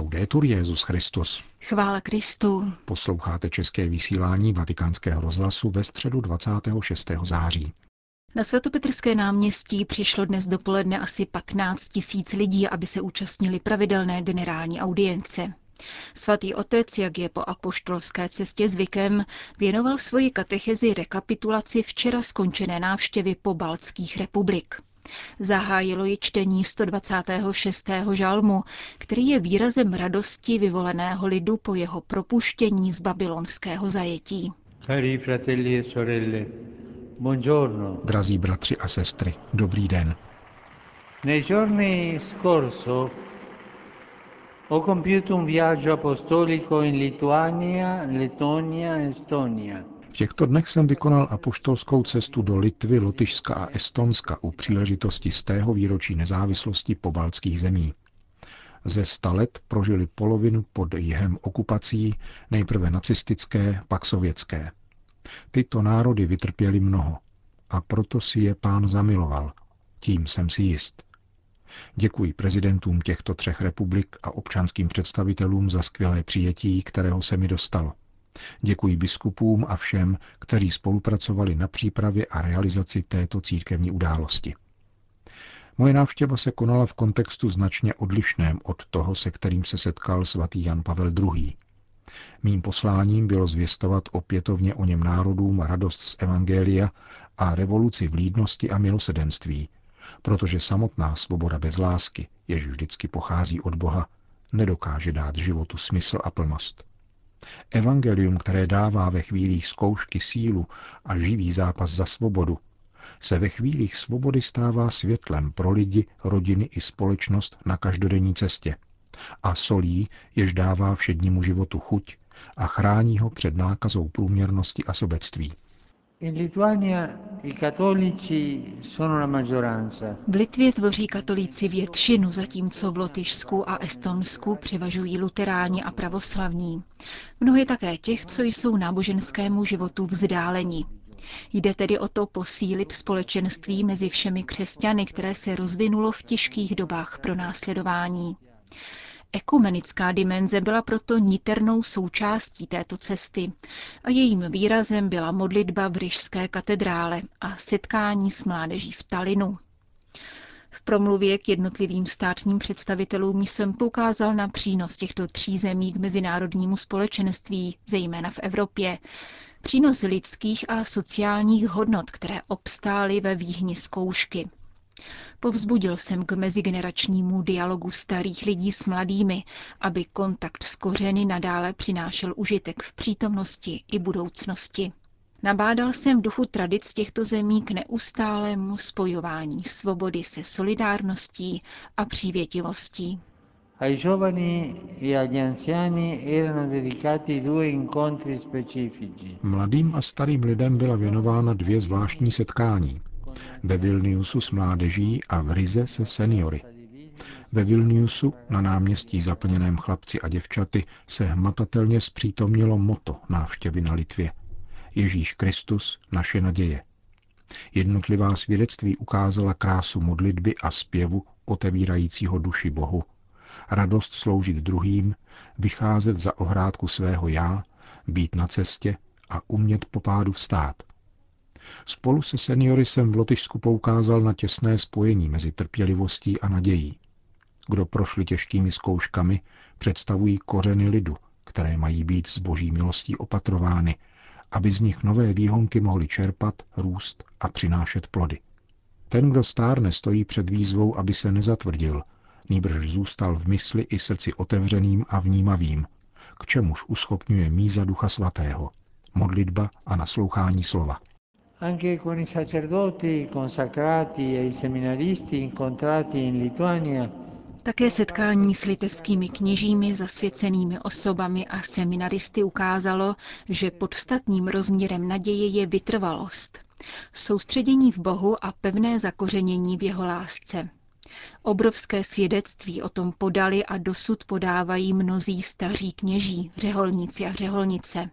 Laudetur Jezus Christus. Chvála Kristu. Posloucháte české vysílání Vatikánského rozhlasu ve středu 26. září. Na svatopetrské náměstí přišlo dnes dopoledne asi 15 tisíc lidí, aby se účastnili pravidelné generální audience. Svatý otec, jak je po apoštolské cestě zvykem, věnoval svoji katechezi rekapitulaci včera skončené návštěvy po baltských republik. Zahájilo ji čtení 126. žalmu, který je výrazem radosti vyvoleného lidu po jeho propuštění z babylonského zajetí. Cari fratelli e sorelle, buongiorno. Drazí bratři a sestry, dobrý den. Nei giorni scorso ho compiuto un viaggio apostolico in Lituania, Lettonia e Estonia. V těchto dnech jsem vykonal apoštolskou cestu do Litvy, Lotyšska a Estonska u příležitosti z tého výročí nezávislosti pobaltských zemí. Ze sta let prožili polovinu pod jihem okupací, nejprve nacistické, pak sovětské. Tyto národy vytrpěly mnoho a proto si je pán zamiloval. Tím jsem si jist. Děkuji prezidentům těchto třech republik a občanským představitelům za skvělé přijetí, kterého se mi dostalo. Děkuji biskupům a všem, kteří spolupracovali na přípravě a realizaci této církevní události. Moje návštěva se konala v kontextu značně odlišném od toho, se kterým se setkal svatý Jan Pavel II. Mým posláním bylo zvěstovat opětovně o něm národům radost z Evangelia a revoluci v lídnosti a milosedenství, protože samotná svoboda bez lásky, jež vždycky pochází od Boha, nedokáže dát životu smysl a plnost. Evangelium, které dává ve chvílích zkoušky sílu a živý zápas za svobodu, se ve chvílích svobody stává světlem pro lidi, rodiny i společnost na každodenní cestě a solí, jež dává všednímu životu chuť a chrání ho před nákazou průměrnosti a sobectví. V Litvě tvoří katolíci většinu, zatímco v Lotyšsku a Estonsku převažují luteráni a pravoslavní. Mnoho je také těch, co jsou náboženskému životu vzdáleni. Jde tedy o to posílit společenství mezi všemi křesťany, které se rozvinulo v těžkých dobách pro následování. Ekumenická dimenze byla proto niternou součástí této cesty a jejím výrazem byla modlitba v Ryšské katedrále a setkání s mládeží v Talinu. V promluvě k jednotlivým státním představitelům jsem poukázal na přínos těchto tří zemí k mezinárodnímu společenství, zejména v Evropě, přínos lidských a sociálních hodnot, které obstály ve výhni zkoušky – Povzbudil jsem k mezigeneračnímu dialogu starých lidí s mladými, aby kontakt s kořeny nadále přinášel užitek v přítomnosti i budoucnosti. Nabádal jsem v duchu tradic těchto zemí k neustálému spojování svobody se solidárností a přívětivostí. Ai giovani e agli anziani erano dedicati due incontri specifici. Mladým a starým lidem byla věnována dvě zvláštní setkání ve Vilniusu s mládeží a v Rize se seniory. Ve Vilniusu na náměstí zaplněném chlapci a děvčaty se hmatatelně zpřítomnilo moto návštěvy na Litvě. Ježíš Kristus, naše naděje. Jednotlivá svědectví ukázala krásu modlitby a zpěvu otevírajícího duši Bohu, radost sloužit druhým, vycházet za ohrádku svého já, být na cestě a umět po pádu vstát – Spolu se seniory jsem v Lotyšsku poukázal na těsné spojení mezi trpělivostí a nadějí. Kdo prošli těžkými zkouškami, představují kořeny lidu, které mají být z boží milostí opatrovány, aby z nich nové výhonky mohly čerpat, růst a přinášet plody. Ten, kdo stárne, stojí před výzvou, aby se nezatvrdil, nýbrž zůstal v mysli i srdci otevřeným a vnímavým, k čemuž uschopňuje míza Ducha Svatého, modlitba a naslouchání slova. Anche con i sacerdoti consacrati e i seminaristi incontrati in Lituania také setkání s litevskými kněžími, zasvěcenými osobami a seminaristy ukázalo, že podstatným rozměrem naděje je vytrvalost, soustředění v Bohu a pevné zakořenění v jeho lásce. Obrovské svědectví o tom podali a dosud podávají mnozí staří kněží, řeholníci a řeholnice.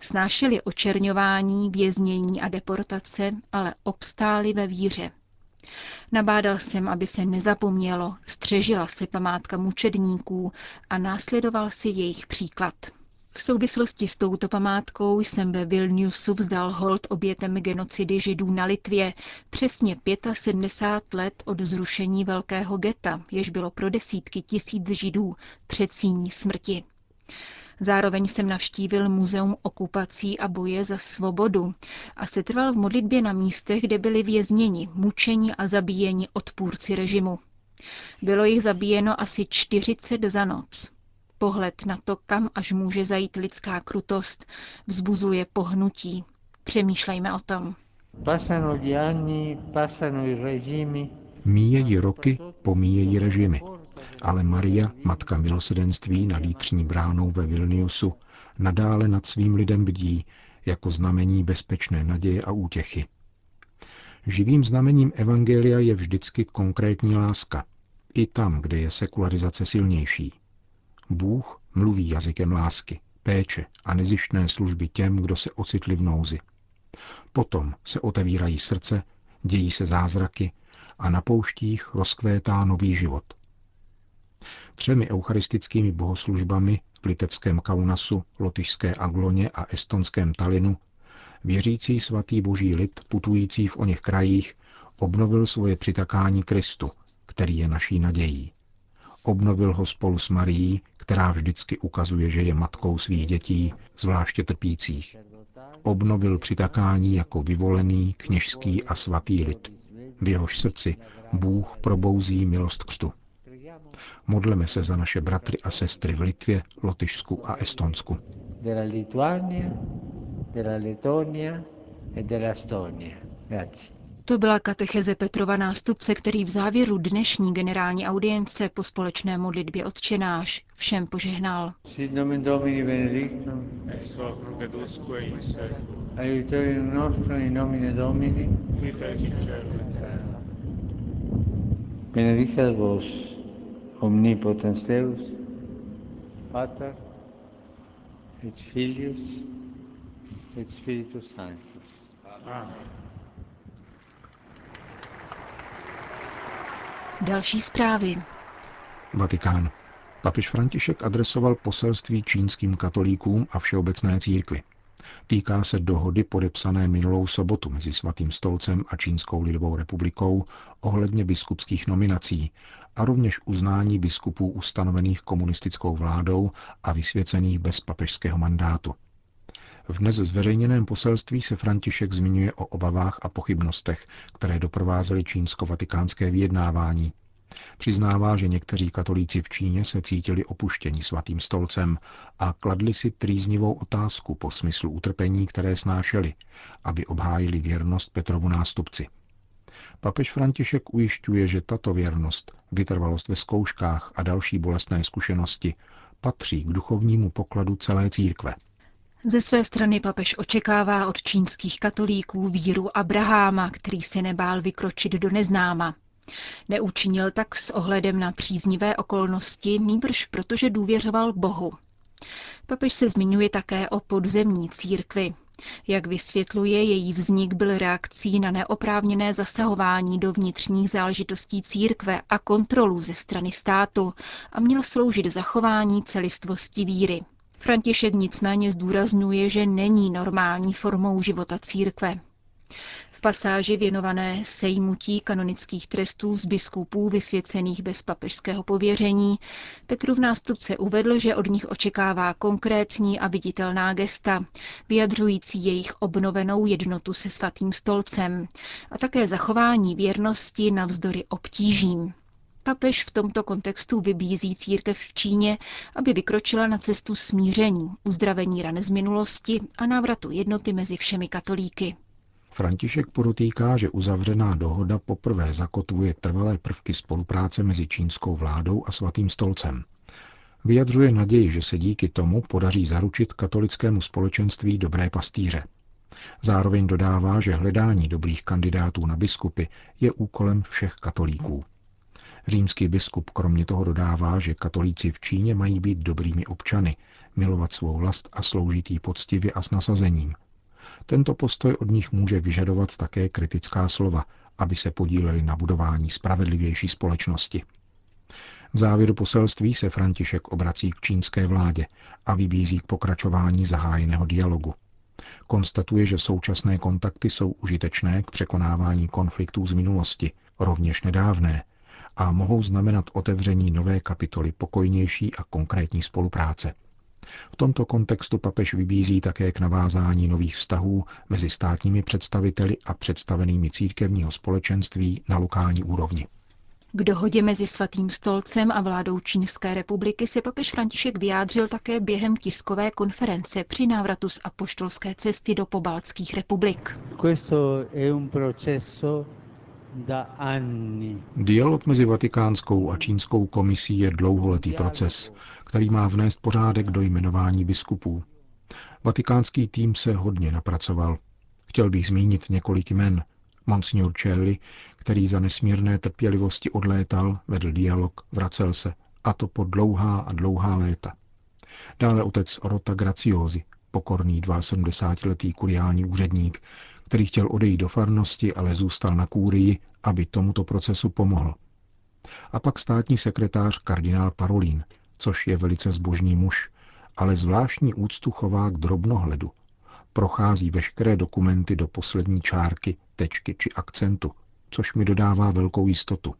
Snášeli očerňování, věznění a deportace, ale obstáli ve víře. Nabádal jsem, aby se nezapomnělo, střežila se památka mučedníků a následoval si jejich příklad. V souvislosti s touto památkou jsem ve Vilniusu vzdal hold obětem genocidy židů na Litvě přesně 75 let od zrušení velkého geta, jež bylo pro desítky tisíc židů předsíní smrti. Zároveň jsem navštívil Muzeum okupací a boje za svobodu a setrval v modlitbě na místech, kde byli vězněni, mučeni a zabíjeni odpůrci režimu. Bylo jich zabíjeno asi 40 za noc. Pohled na to, kam až může zajít lidská krutost, vzbuzuje pohnutí. Přemýšlejme o tom. Míjejí roky, pomíjejí režimy. Ale Maria, matka milosedenství nad Jítřní bránou ve Vilniusu, nadále nad svým lidem bdí jako znamení bezpečné naděje a útěchy. Živým znamením Evangelia je vždycky konkrétní láska, i tam, kde je sekularizace silnější. Bůh mluví jazykem lásky, péče a nezištné služby těm, kdo se ocitli v nouzi. Potom se otevírají srdce, dějí se zázraky a na pouštích rozkvétá nový život. Třemi eucharistickými bohoslužbami v litevském Kaunasu, lotyšské Agloně a estonském Talinu věřící svatý boží lid putující v oněch krajích obnovil svoje přitakání Kristu, který je naší nadějí. Obnovil ho spolu s Marií, která vždycky ukazuje, že je matkou svých dětí, zvláště trpících. Obnovil přitakání jako vyvolený, kněžský a svatý lid. V jehož srdci Bůh probouzí milost křtu. Modleme se za naše bratry a sestry v Litvě, Lotyšsku a Estonsku. Della Lituania, della Letonia e della Estonia. Grazie. To byla katecheze Petrova nástupce, který v závěru dnešní generální audience po společné modlitbě odčenáš všem požehnal. Sit nomen Domini benedictum, ex hoc nunc et usque in seculum. Aiutorium nostrum in nomine Domini, qui feci et terra. Benedicat vos, omnipotens Deus, Pater, et Filius, et Spiritus Sanctus. Amen. Další zprávy. Vatikán. Papež František adresoval poselství čínským katolíkům a všeobecné církvi. Týká se dohody podepsané minulou sobotu mezi Svatým stolcem a Čínskou lidovou republikou ohledně biskupských nominací a rovněž uznání biskupů ustanovených komunistickou vládou a vysvěcených bez papežského mandátu. V dnes zveřejněném poselství se František zmiňuje o obavách a pochybnostech, které doprovázely čínsko-vatikánské vyjednávání. Přiznává, že někteří katolíci v Číně se cítili opuštěni svatým stolcem a kladli si trýznivou otázku po smyslu utrpení, které snášeli, aby obhájili věrnost Petrovu nástupci. Papež František ujišťuje, že tato věrnost, vytrvalost ve zkouškách a další bolestné zkušenosti patří k duchovnímu pokladu celé církve. Ze své strany papež očekává od čínských katolíků víru Abraháma, který se nebál vykročit do neznáma. Neučinil tak s ohledem na příznivé okolnosti, nýbrž protože důvěřoval Bohu. Papež se zmiňuje také o podzemní církvi. Jak vysvětluje, její vznik byl reakcí na neoprávněné zasahování do vnitřních záležitostí církve a kontrolu ze strany státu a měl sloužit zachování celistvosti víry. František nicméně zdůrazňuje, že není normální formou života církve. V pasáži věnované sejmutí kanonických trestů z biskupů vysvěcených bez papežského pověření Petrův nástupce uvedl, že od nich očekává konkrétní a viditelná gesta, vyjadřující jejich obnovenou jednotu se svatým stolcem a také zachování věrnosti navzdory obtížím. Papež v tomto kontextu vybízí církev v Číně, aby vykročila na cestu smíření, uzdravení rany z minulosti a návratu jednoty mezi všemi katolíky. František podotýká, že uzavřená dohoda poprvé zakotvuje trvalé prvky spolupráce mezi čínskou vládou a svatým stolcem. Vyjadřuje naději, že se díky tomu podaří zaručit katolickému společenství dobré pastýře. Zároveň dodává, že hledání dobrých kandidátů na biskupy je úkolem všech katolíků. Římský biskup kromě toho dodává, že katolíci v Číně mají být dobrými občany, milovat svou vlast a sloužit jí poctivě a s nasazením. Tento postoj od nich může vyžadovat také kritická slova aby se podíleli na budování spravedlivější společnosti. V závěru poselství se František obrací k čínské vládě a vybízí k pokračování zahájeného dialogu. Konstatuje, že současné kontakty jsou užitečné k překonávání konfliktů z minulosti, rovněž nedávné, a mohou znamenat otevření nové kapitoly pokojnější a konkrétní spolupráce. V tomto kontextu papež vybízí také k navázání nových vztahů mezi státními představiteli a představenými církevního společenství na lokální úrovni. K dohodě mezi Svatým stolcem a vládou Čínské republiky se papež František vyjádřil také během tiskové konference při návratu z apoštolské cesty do pobaltských republik. Dialog mezi Vatikánskou a Čínskou komisí je dlouholetý proces, který má vnést pořádek do jmenování biskupů. Vatikánský tým se hodně napracoval. Chtěl bych zmínit několik jmen. Monsignor Celli, který za nesmírné trpělivosti odlétal, vedl dialog, vracel se, a to po dlouhá a dlouhá léta. Dále otec Rota Graciosi, pokorný 72-letý kuriální úředník, který chtěl odejít do farnosti, ale zůstal na kůrii, aby tomuto procesu pomohl. A pak státní sekretář kardinál Parolín, což je velice zbožný muž, ale zvláštní úctu chová k drobnohledu. Prochází veškeré dokumenty do poslední čárky, tečky či akcentu, což mi dodává velkou jistotu.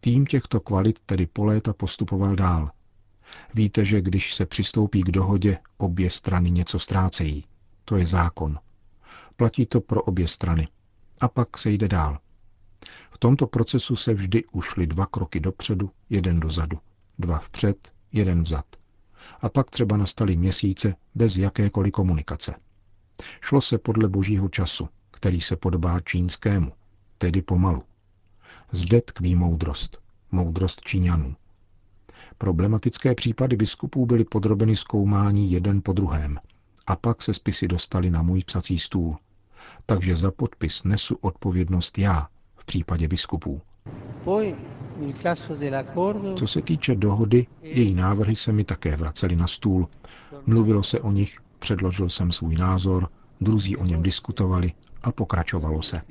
Tým těchto kvalit tedy po léta postupoval dál. Víte, že když se přistoupí k dohodě, obě strany něco ztrácejí. To je zákon. Platí to pro obě strany. A pak se jde dál. V tomto procesu se vždy ušly dva kroky dopředu, jeden dozadu, dva vpřed, jeden vzad. A pak třeba nastaly měsíce bez jakékoliv komunikace. Šlo se podle božího času, který se podobá čínskému, tedy pomalu. Zde tkví moudrost, moudrost Číňanů. Problematické případy biskupů byly podrobeny zkoumání jeden po druhém a pak se spisy dostali na můj psací stůl. Takže za podpis nesu odpovědnost já v případě biskupů. Co se týče dohody, její návrhy se mi také vracely na stůl. Mluvilo se o nich, předložil jsem svůj názor, druzí o něm diskutovali a pokračovalo se.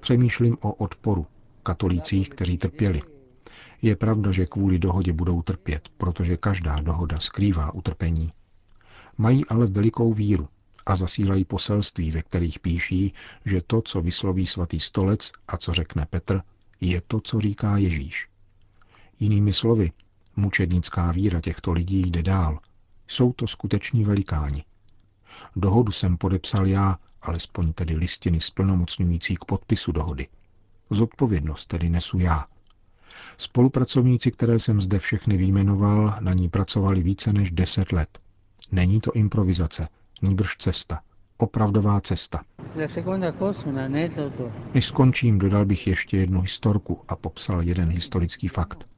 Přemýšlím o odporu, katolících, kteří trpěli. Je pravda, že kvůli dohodě budou trpět, protože každá dohoda skrývá utrpení. Mají ale velikou víru a zasílají poselství, ve kterých píší, že to, co vysloví svatý stolec a co řekne Petr, je to, co říká Ježíš. Jinými slovy, mučednická víra těchto lidí jde dál. Jsou to skuteční velikáni. Dohodu jsem podepsal já, alespoň tedy listiny splnomocňující k podpisu dohody. Zodpovědnost tedy nesu já. Spolupracovníci, které jsem zde všechny výjmenoval, na ní pracovali více než deset let. Není to improvizace, nýbrž cesta. Opravdová cesta. Než skončím, dodal bych ještě jednu historku a popsal jeden historický fakt.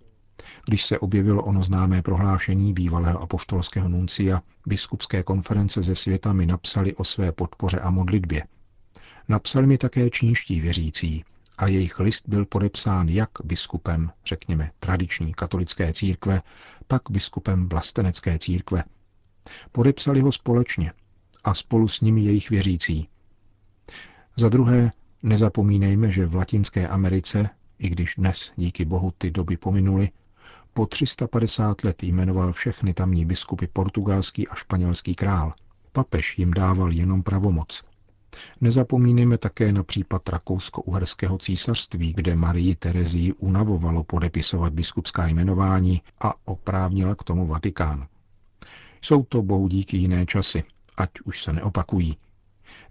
Když se objevilo ono známé prohlášení bývalého apoštolského nuncia, biskupské konference ze světa mi napsali o své podpoře a modlitbě. Napsali mi také čínští věřící a jejich list byl podepsán jak biskupem, řekněme, tradiční katolické církve, tak biskupem vlastenecké církve. Podepsali ho společně a spolu s nimi jejich věřící. Za druhé, nezapomínejme, že v Latinské Americe, i když dnes díky bohu ty doby pominuly, po 350 let jmenoval všechny tamní biskupy portugalský a španělský král. Papež jim dával jenom pravomoc. Nezapomínejme také na případ Rakousko-Uherského císařství, kde Marii Terezii unavovalo podepisovat biskupská jmenování a oprávnila k tomu Vatikán. Jsou to bohu díky jiné časy, ať už se neopakují.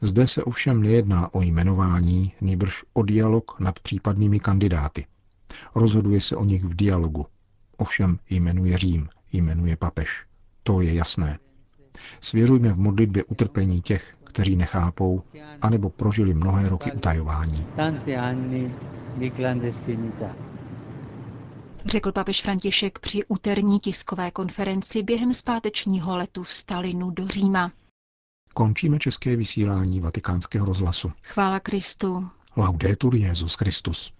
Zde se ovšem nejedná o jmenování, nýbrž o dialog nad případnými kandidáty. Rozhoduje se o nich v dialogu, Ovšem jmenuje Řím, jmenuje papež. To je jasné. Svěřujme v modlitbě utrpení těch, kteří nechápou, anebo prožili mnohé roky utajování. Řekl papež František při úterní tiskové konferenci během zpátečního letu v Stalinu do Říma. Končíme české vysílání vatikánského rozhlasu. Chvála Kristu. Laudetur Jezus Christus.